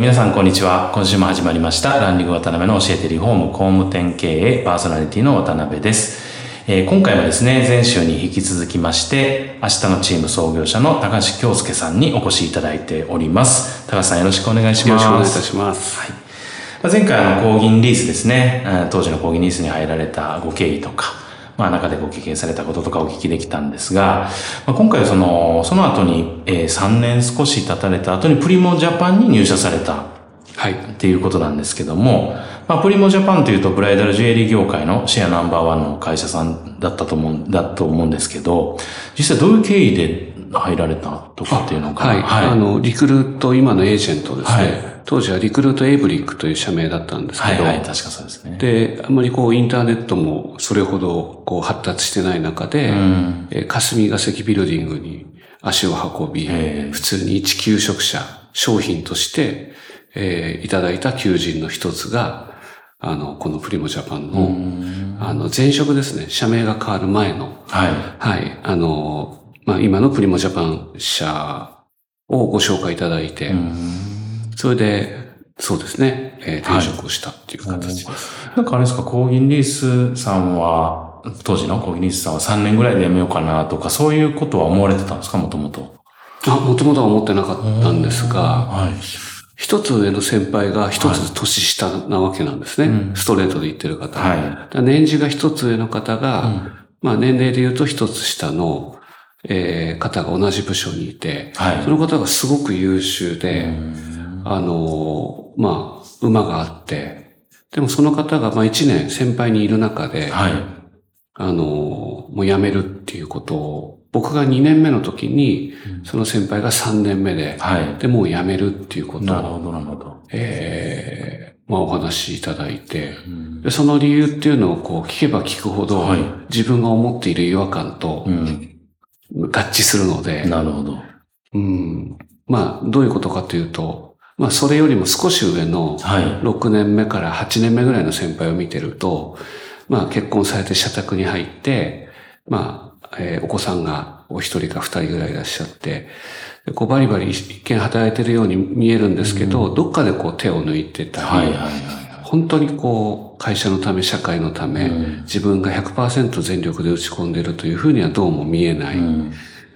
皆さんこんにちは。今週も始まりました。ランニング渡辺の教えてリフォーム工務店経営パーソナリティの渡辺です。えー今回もですね、前週に引き続きまして、明日のチーム創業者の高橋京介さんにお越しいただいております。高橋さんよろしくお願いします。よろしくお願いいたします。はい。まあ前回あの、工銀リースですね、当時の工銀リースに入られたご経緯とか、まあ中でご経験されたこととかお聞きできたんですが、まあ、今回はその、その後に、えー3年少し経たれた後にプリモジャパンに入社されたはい。っていうことなんですけども、まあ、プリモジャパンというとブライダルジュエリー業界のシェアナンバーワンの会社さんだったと思うん、だと思うんですけど、実際どういう経緯で入られたとかっていうのかなはい。あの、リクルート、今のエージェントですね。はい当時はリクルートエイブリックという社名だったんですけど、はいはい、確かそうですね。で、あんまりこう、インターネットもそれほどこう発達してない中で、んえー霞が関ビルディングに足を運び、ええ普通に一求職者、商品として、えーいただいた求人の一つが、あの、このプリモジャパンの、あの、前職ですね、社名が変わる前の、はい。はい。あの、まあ、今のプリモジャパン社をご紹介いただいて、それで、そうですね、えー転職をしたっていう形です。なんかあれですか、コーギンリースさんは、当時のコーギンリースさんは3年ぐらいで辞めようかなとか、そういうことは思われてたんですか、もともと？あ、もともとは思ってなかったんですが、はい。一つ上の先輩が一つ年下なわけなんですね。うんストレートで言ってる方。はい年次が一つ上の方が、まあ年齢で言うと一つ下の、えー方が同じ部署にいて、はいその方がすごく優秀で、あの、まあ、馬があって、でもその方が、まあ一年先輩にいる中で、はい。あの、もう辞めるっていうことを、僕が2年目の時に、その先輩が3年目で、はい。で、もう辞めるっていうことを、なるほど、なるほど。ええまあお話しいただいて、でその理由っていうのをこう聞けば聞くほど、はい自分が思っている違和感とうん。合致するので、なるほど。うん、まあどういうことかというと、まあそれよりも少し上のはい。6年目から8年目ぐらいの先輩を見てると、まあ結婚されて社宅に入って、まあ、えーお子さんがお一人か二人ぐらいいらっしゃって、でこうバリバリ一見働いてるように見えるんですけど、どっかでこう手を抜いてたり、はい、はい、はい。本当にこう、会社のため、社会のため、うん自分が100%全力で打ち込んでいるというふうにはどうも見えない。うん。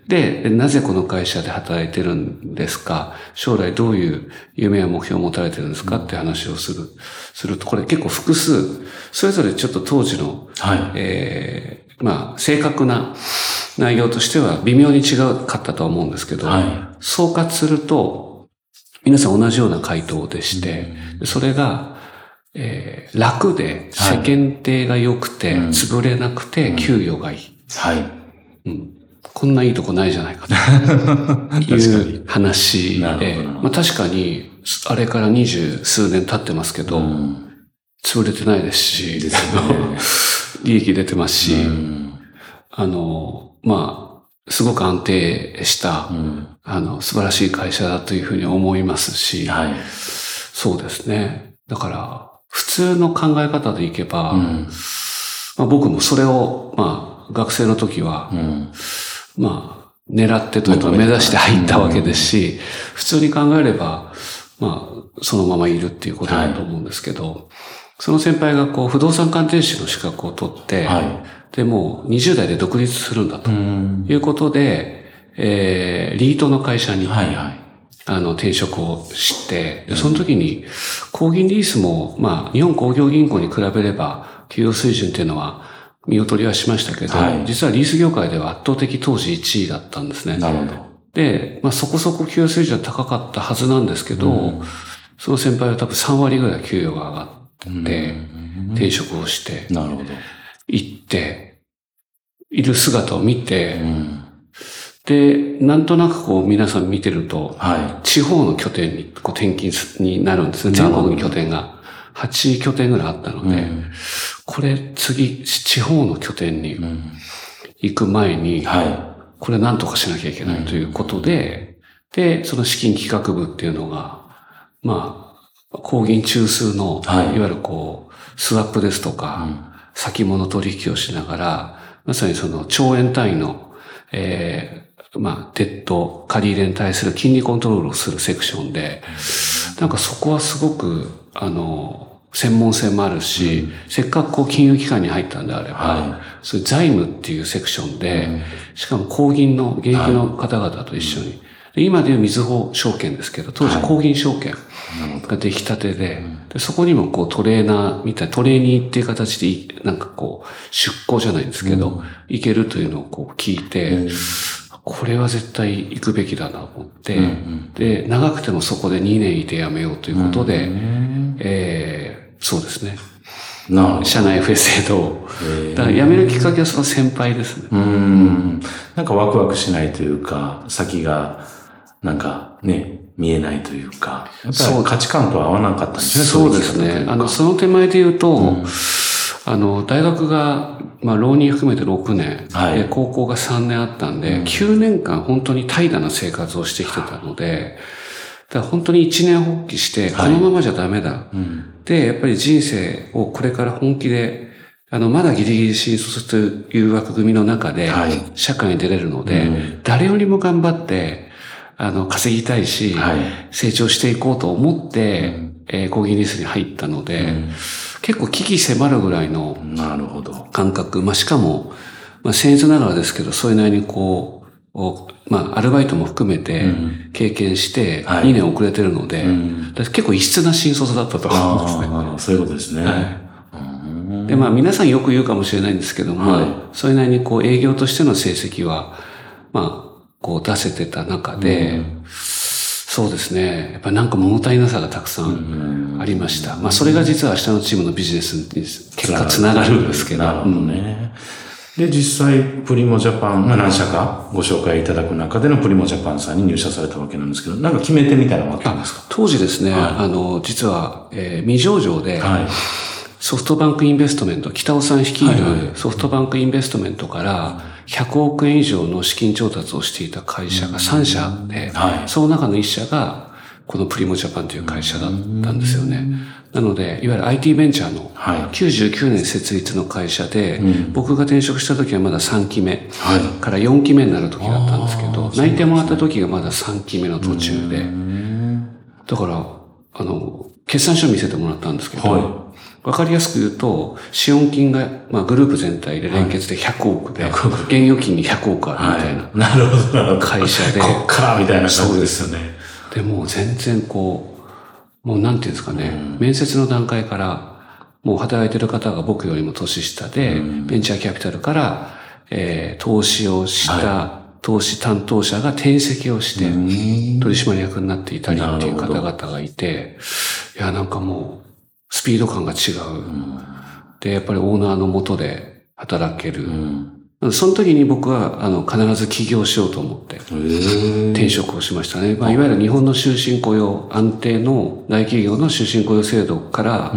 で、でなぜこの会社で働いてるんですか？将来どういう夢や目標を持たれてるんですか？って話をする、すると、これ結構複数、それぞれちょっと当時の、はい。えーまあ、正確な内容としては微妙に違うかったとは思うんですけど、はい。総括すると、皆さん同じような回答でして、それが、えー楽で、世間体が良くて、うん。潰れなくて、給与がいい。はい。うんこんないいとこないじゃないかと。いう話で。まあ確かに、あれから二十数年経ってますけど、うん。潰れてないですし、ですね。利益出てますし、うん。あの、まあ、すごく安定した、うん。あの、素晴らしい会社だというふうに思いますし、はい。そうですね。だから、普通の考え方でいけば、うん。まあ僕もそれを、まあ学生の時は、うん。まあ狙ってというか目指して入ったわけですし、普通に考えれば、まあそのままいるっていうことだと思うんですけど、その先輩がこう不動産鑑定士の資格を取って、はでもう20代で独立するんだとい。うことで、えー、リートの会社に、はいはい。あの、転職をして、でその時に、工銀リースも、まあ、日本工業銀行に比べれば、給与水準っていうのは、見劣りはしましたけど、はい実はリース業界では圧倒的当時1位だったんですね。なるほど。で、まあ、そこそこ給与水準は高かったはずなんですけど、その先輩は多分3割ぐらい給与が上がって、転職をして、なるほど。行って、いる姿を見て、うん。で、なんとなくこう皆さん見てると、は地方の拠点にこう転勤すになるんですね。全国に拠点が。8拠点ぐらいあったのい。で、これ次、地方の拠点にうん。行く前に、はこれ何とかしなきゃいけないということで、で、その資金企画部っていうのが、まあ、工銀中枢の、はい。い、わゆるこう、スワップですとか、先物取引をしながら、まさにその兆円単位の、えーまあ、デッド、借り入れに対する金利コントロールをするセクションで、なんかそこはすごく、あの、専門性もあるし、せっかくこう金融機関に入ったんであれば、はそういう財務っていうセクションで、しかも工銀の現役の方々と一緒に、で今でいうみずほ証券ですけど、当時工銀証券が出来たてで、でそこにもこうトレーナーみたいな、トレーニーっていう形でい、なんかこう、出向じゃないんですけど、行けるというのをこう聞いて、これは絶対行くべきだなと思って、で、長くてもそこで2年いて辞めようということで、えーそうですね。い。なるほど。社内度を。だから辞めるきっかけはその先輩ですね。うん。なんかワクワクしないというか、先が、なんかね、見えないというか、やっぱり価値観と合わなかったんですね。そうですね。あの、その手前で言うと、あの、大学が、まあ、浪人含めて6年、はいで高校が3年あったんで、9年間本当に怠惰な生活をしてきてたので、だから本当に一年発起して、このままじゃダメだ。で、やっぱり人生をこれから本気で、あの、まだギリギリ新卒という枠組みの中ではい、社会に出れるので、うん。誰よりも頑張って、あの、稼ぎたいし、はい。成長していこうと思って、えー、コーギーリスに入ったので、結構危機迫るぐらいのなるほど。感覚、まあ、しかも、まあ、僭越ながらですけど、それなりにこう、おまあ、アルバイトも含めて経験して、はい2年遅れてるので、結構異質な新卒だったと思うんですね。ああ、そういうことですね。はいで、まあ皆さんよく言うかもしれないんですけども、はいそれなりにこう営業としての成績は、まあ、こう出せてた中で、そうですね。やっぱりなんか物足りなさがたくさんありました。まあそれが実は明日のチームのビジネスに結果つながるんですけど。なるほどね。で、実際、プリモジャパン、まあ何社かご紹介いただく中でのプリモジャパンさんに入社されたわけなんですけど、なんか決め手みたいなのがあったんですか？当時ですね、はい。あの、実は、えー未上場で、はい。ソフトバンクインベストメント、北尾さん率いるソフトバンクインベストメントから100億円以上の資金調達をしていた会社が3社で、はい。その中の1社がこのプリモジャパンという会社だったんですよね。なので、いわゆる IT ベンチャーのはい99年設立の会社で、僕が転職した時はまだ3期目はいから4期目になる時だったんですけど、内定もらった時がまだ3期目の途中で、だから、あの、決算書見せてもらったんですけど、はわかりやすく言うと、資本金が、まあ、グループ全体で連結で100億で、100億現預金に100億あるみたいな。はい。なるほど、なるほど。会社でこっからみたいな感じですよね。でもう全然こう、もうなんていうんですかね、面接の段階から、もう働いてる方が僕よりも年下で、ベンチャーキャピタルから、えー投資をした、投資担当者が転籍をして、取締役になっていたりっていう方々がいて、いや、なんかもう、スピード感が違う。で、やっぱりオーナーのもとで働ける。その時に僕は、あの、必ず起業しようと思って、転職をしましたね。まあ、いわゆる日本の終身雇用、安定の大企業の終身雇用制度から、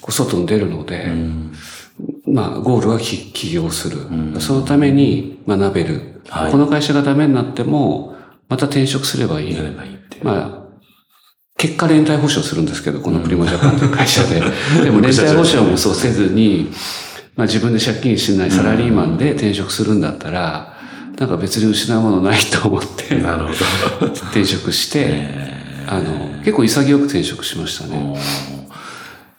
こう外に出るので、まあ、ゴールは起起業する。そのために学べる。はいこの会社がダメになっても、また転職すればいい。いい。まあ、結果連帯保証するんですけど、このプリモジャパンという会社で。でも連帯保証もそうせずに、まあ自分で借金しないサラリーマンで転職するんだったら、なんか別に失うものないと思って、なるほど。転職して、あの、結構潔く転職しましたね。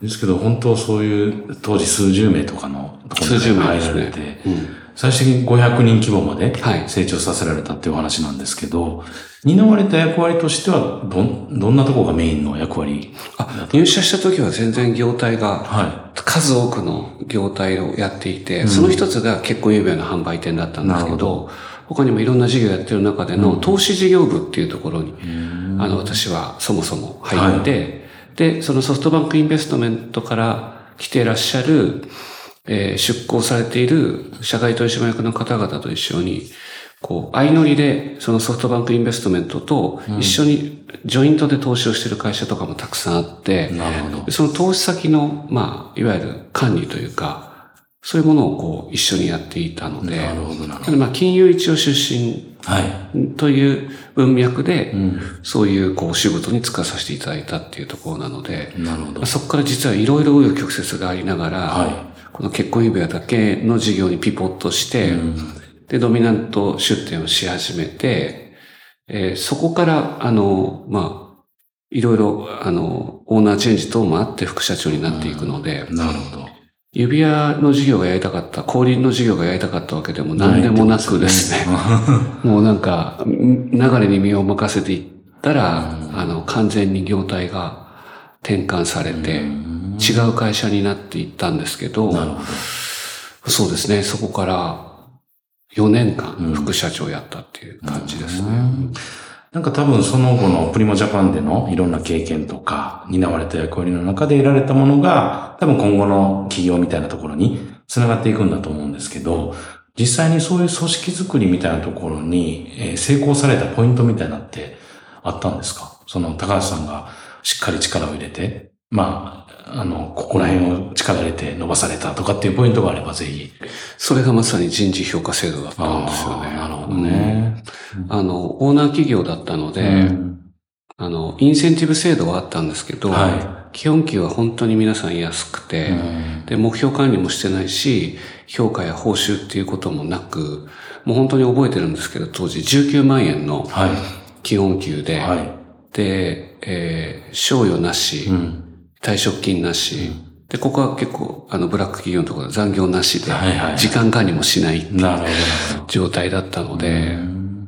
ですけど、本当そういう、当時数十名とかのところに数十名入られて、うん最終的に500人規模まではい。成長させられたっていうお話なんですけど、担われた役割としては、どん、どんなところがメインの役割あ、入社した時は全然業態が、は数多くの業態をやっていて、その一つが結婚指輪の販売店だったんですけなるほど、他にもいろんな事業やってる中での投資事業部っていうところに、あの、私はそもそも入って、で、そのソフトバンクインベストメントから来てらっしゃる、えー出向されている社外取締役の方々と一緒に、こう、相乗りで、そのソフトバンクインベストメントと一緒にジョイントで投資をしている会社とかもたくさんあって、い。なるほど。その投資先の、まあ、いわゆる管理というか、そういうものをこう、一緒にやっていたので、なるほど、なるほど。まあ、金融一応出身はい。という文脈で、うん。そういう、こう、仕事に就かさせていただいたっていうところなので、なるほどまあ。そこから実はいろいろ紆余曲折がありながら、はこの結婚指輪だけの事業にピポッとして、で、ドミナント出店をし始めて、えーそこから、あの、まあ、いろいろ、あの、オーナーチェンジ等もあって副社長になっていくので、なるほど。指輪の事業がやりたかった、小売の事業がやりたかったわけでも何でもなくですね、もうなんか、ん流れに身を任せていったら、あの、完全に業態が転換されて、違う会社になっていったんですけど、ど。そうですね、そこから4年間副社長やったっていう感じですね。なんか多分その後のプリモジャパンでのいろんな経験とか、担われた役割の中で得られたものが、多分今後の企業みたいなところに繋がっていくんだと思うんですけど、実際にそういう組織づくりみたいなところに、えー成功されたポイントみたいなのってあったんですか？その高橋さんがしっかり力を入れて、まあ、あの、ここら辺を力入れて伸ばされたとかっていうポイントがあればぜひ。それがまさに人事評価制度だったんですよね。なるほどね。うんあの、オーナー企業だったので、うんあの、インセンティブ制度はあったんですけど、は基本給は本当に皆さん安くて、うんで、目標管理もしてないし、評価や報酬っていうこともなく、もう本当に覚えてるんですけど、当時19万円のはい。基本給で、はい。で、えー、賞与なし、うん。退職金なし、で、ここは結構、あの、ブラック企業のところで残業なしで、時間管理もしない。状態だったので、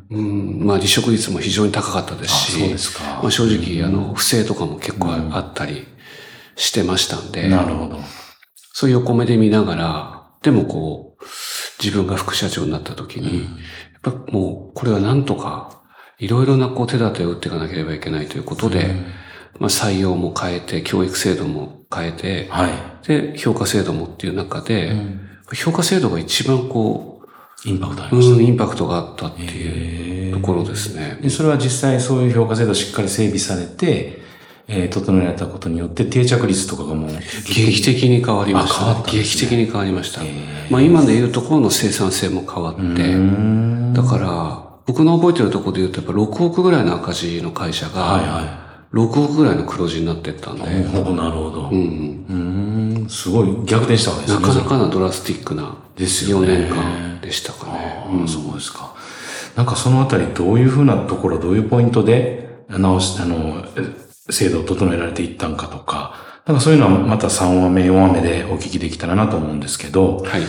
うん、まあ離職率も非常に高かったですし、あそうですか。まあ、正直、あの、不正とかも結構あったりしてましたんで、なるほど。そういう横目で見ながら、でもこう、自分が副社長になった時に、やっぱもう、これはなんとか、いろいろなこう手立てを打っていかなければいけないということで、まあ採用も変えて、教育制度も変えて、はい。で、評価制度もっていう中で、評価制度が一番こインパクトあう、りました。うん、インパクトがあったっていうところですね。で、それは実際そういう評価制度しっかり整備されて、えー、整えられたことによって定着率とかがもう、劇的に変わりましあ変わた。ったね劇的に変わりました。まあ今で言うところの生産性も変わって、だから、僕の覚えてるところで言うと、やっぱ6億ぐらいの赤字の会社はいが、は6億ぐらいの黒字になってったんで、い。なるほど、なるほど。う。うんん。すごい逆転したわけですね。なかなかなドラスティックな4ですよね年間でしたかね。ああそうですか。なんかそのあたりどういうふうなところ、どういうポイントで直し、あの、え制度を整えられていったんかとか、なんかそういうのはまた3話目、4話目でお聞きできたらなと思うんですけど、はい。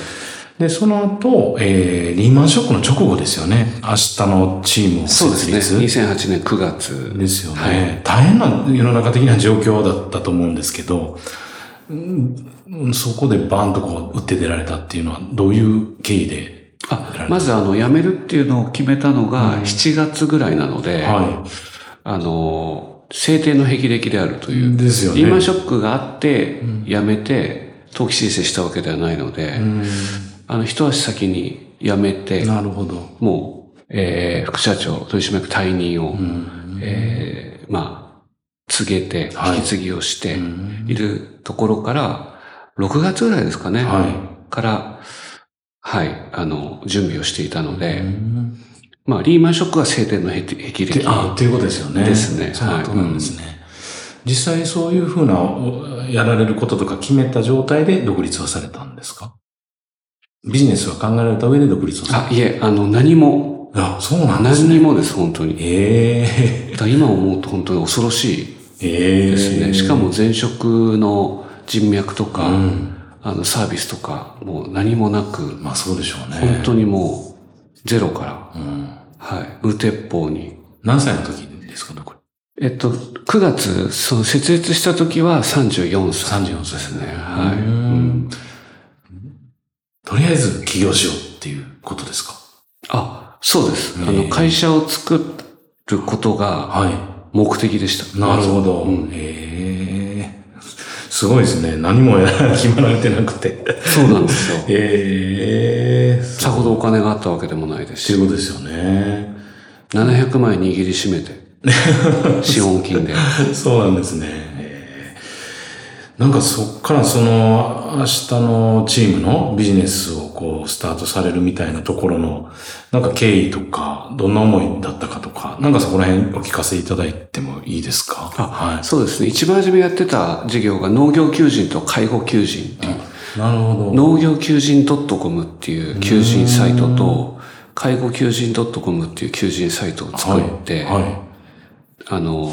で、その後、えー、リーマンショックの直後ですよね。明日のチームをそう設ですね。立。2008年9月。ですよね、はい大変な世の中的な状況だったと思うんですけど、うんそこでバンとこう、打って出られたっていうのは、どういう経緯であ、まずあの、辞めるっていうのを決めたのが7月ぐらいなので、はあの、制定の霹靂であるという。ですよねリーマンショックがあって、辞めて、登記申請したわけではないので、い。うんあの、一足先に辞めて、なるほど。もう、えー副社長、取締役退任を、えーまあ、告げて、はい引き継ぎをしているところから、6月ぐらいですかね。はから、はい、あの、準備をしていたので、まあ、リーマンショックは晴天の霹靂。あ、ということですよね。ですねそういうことなんですね。実際そういうふうな、おやられることとか決めた状態で独立はされたんですか？ビジネスは考えられた上で独立をする。あ、いえ、あの、何も、あ、そうなんですね。何にもです、本当に。ええだから今思うと本当に恐ろしいええですね。しかも前職の人脈とか、うん。あの、サービスとか、もう何もなく、まあそうでしょうね。本当にもう、ゼロから、うん。はい、無鉄砲に。何歳の時ですか、これ？えっと、9月、その設立した時は34歳。34歳ですね。はい。ううんんとりあえず起業しようっていうことですか？あ、そうです。ええあの、会社を作ることがはい。目的でした。なるほど。うんええすごいですね。何もやら決まられてなくて。そうなんですよ。ええさほどお金があったわけでもないですし、っていうことですよね。700万円握りしめて、資本金で。そうなんですね。えーなんかそっからその明日のチームのビジネスをこうスタートされるみたいなところのなんか経緯とかどんな思いだったかとかなんかそこら辺お聞かせいただいてもいいですか？あ、はい。そうですね。一番初めやってた事業が農業求人と介護求人っていう、なるほど。農業求人 .com っていう求人サイトと、介護求人 .com っていう求人サイトを作って、はい。はあの、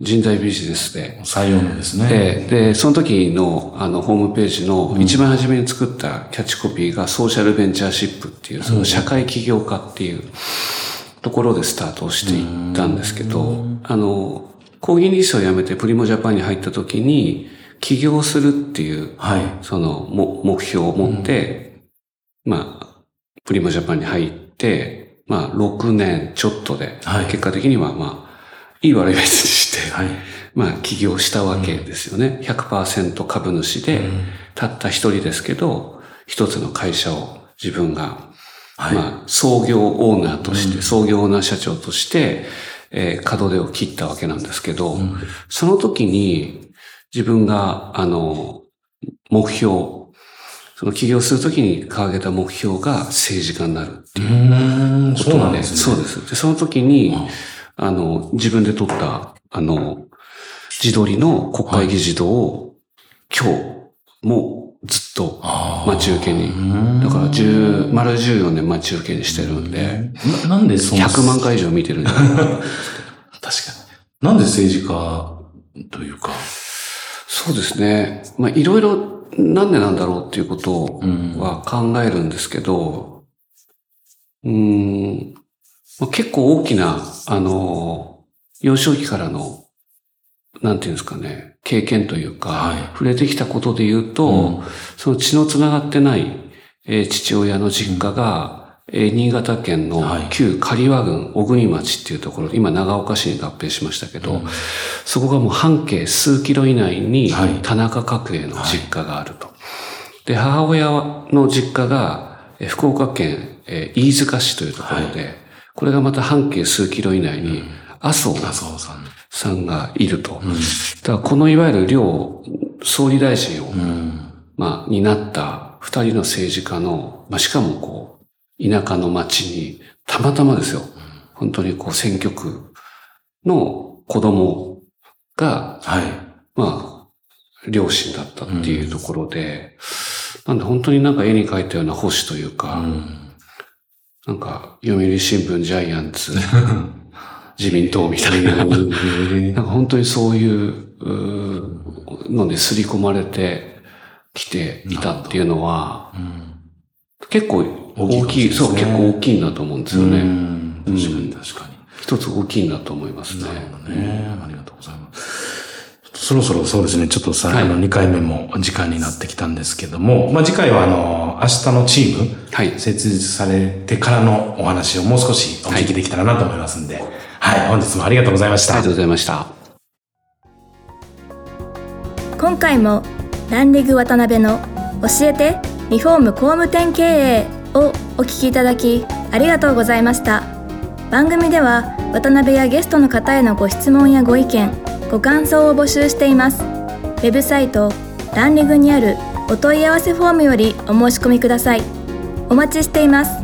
人材ビジネスでい。採用のですね。で、で、その時の、あの、ホームページの一番初めに作ったキャッチコピーが、ソーシャルベンチャーシップっていう、その社会起業家っていうところでスタートをしていったんですけど、あの、講義日数を辞めてプリモジャパンに入った時に、起業するっていう、はい。その、も、目標を持って、まあ、プリモジャパンに入って、まあ、6年ちょっとで、はい結果的にはまあ、いい悪い別にはい。まあ、起業したわけですよね。100%株主で、たった一人ですけど、一つの会社を自分が、はいまあ、創業オーナーとして、創業オーナー社長として、えー門出を切ったわけなんですけど、その時に自分が、あの、目標、その起業する時に掲げた目標が政治家になるっていううーん、そうですね。そうです。で、その時に、あの、自分で取った、あの、自撮りの国会議事堂を、今日もずっと待ち受けに、だから10、丸14年待ち受けにしてるんで、ななんでその100万回以上見てるんじゃないかな確かに。なんで政治家というか。そうですね。まあ、いろいろなんでなんだろうっていうことうんは考えるんですけど、うーん、まあ、結構大きな、あの、幼少期からの、なんていうんですかね、経験というか、はい。触れてきたことで言うと、うん。その血のつながってない、えー父親の実家が、えー新潟県のはい。旧刈羽郡小国町っていうところ、今長岡市に合併しましたけど、そこがもう半径数キロ以内にはい。田中角栄の実家があると。で、母親の実家がえー福岡県えー飯塚市というところで、これがまた半径数キロ以内に麻生さん。さんがいると。だからこのいわゆる両総理大臣を、うん。まあ、になった二人の政治家の、まあ、しかもこう、田舎の町に、たまたまですよ。本当にこう、選挙区の子供が、はい。まあ、両親だったっていうところで、なんで本当になんか絵に描いたような保守というか、うん。なんか、読売新聞ジャイアンツ、自民党みたいな、なんか本当にそういうので刷り込まれてきていたっていうのは、結構大きい、ねそう、結構大きいんだと思うんですようね。ん。確かに確かに。一つ大きいんだと思いますね。ね。ありがとうございます。そろそろそうですね、ちょっとさ、はいあの、2回目も時間になってきたんですけども、まあ、次回はあの、明日のチーム、はい。設立されてからのお話をもう少しお聞きできたらなと思いますんで、はい、本日もありがとうございました。ありがとうございました。今回もランリグ渡辺の教えてリフォーム工務店経営をお聞きいただきありがとうございました番組では渡辺やゲストの方へのご質問やご意見ご感想を募集していますウェブサイトランリグにあるお問い合わせフォームよりお申し込みくださいお待ちしています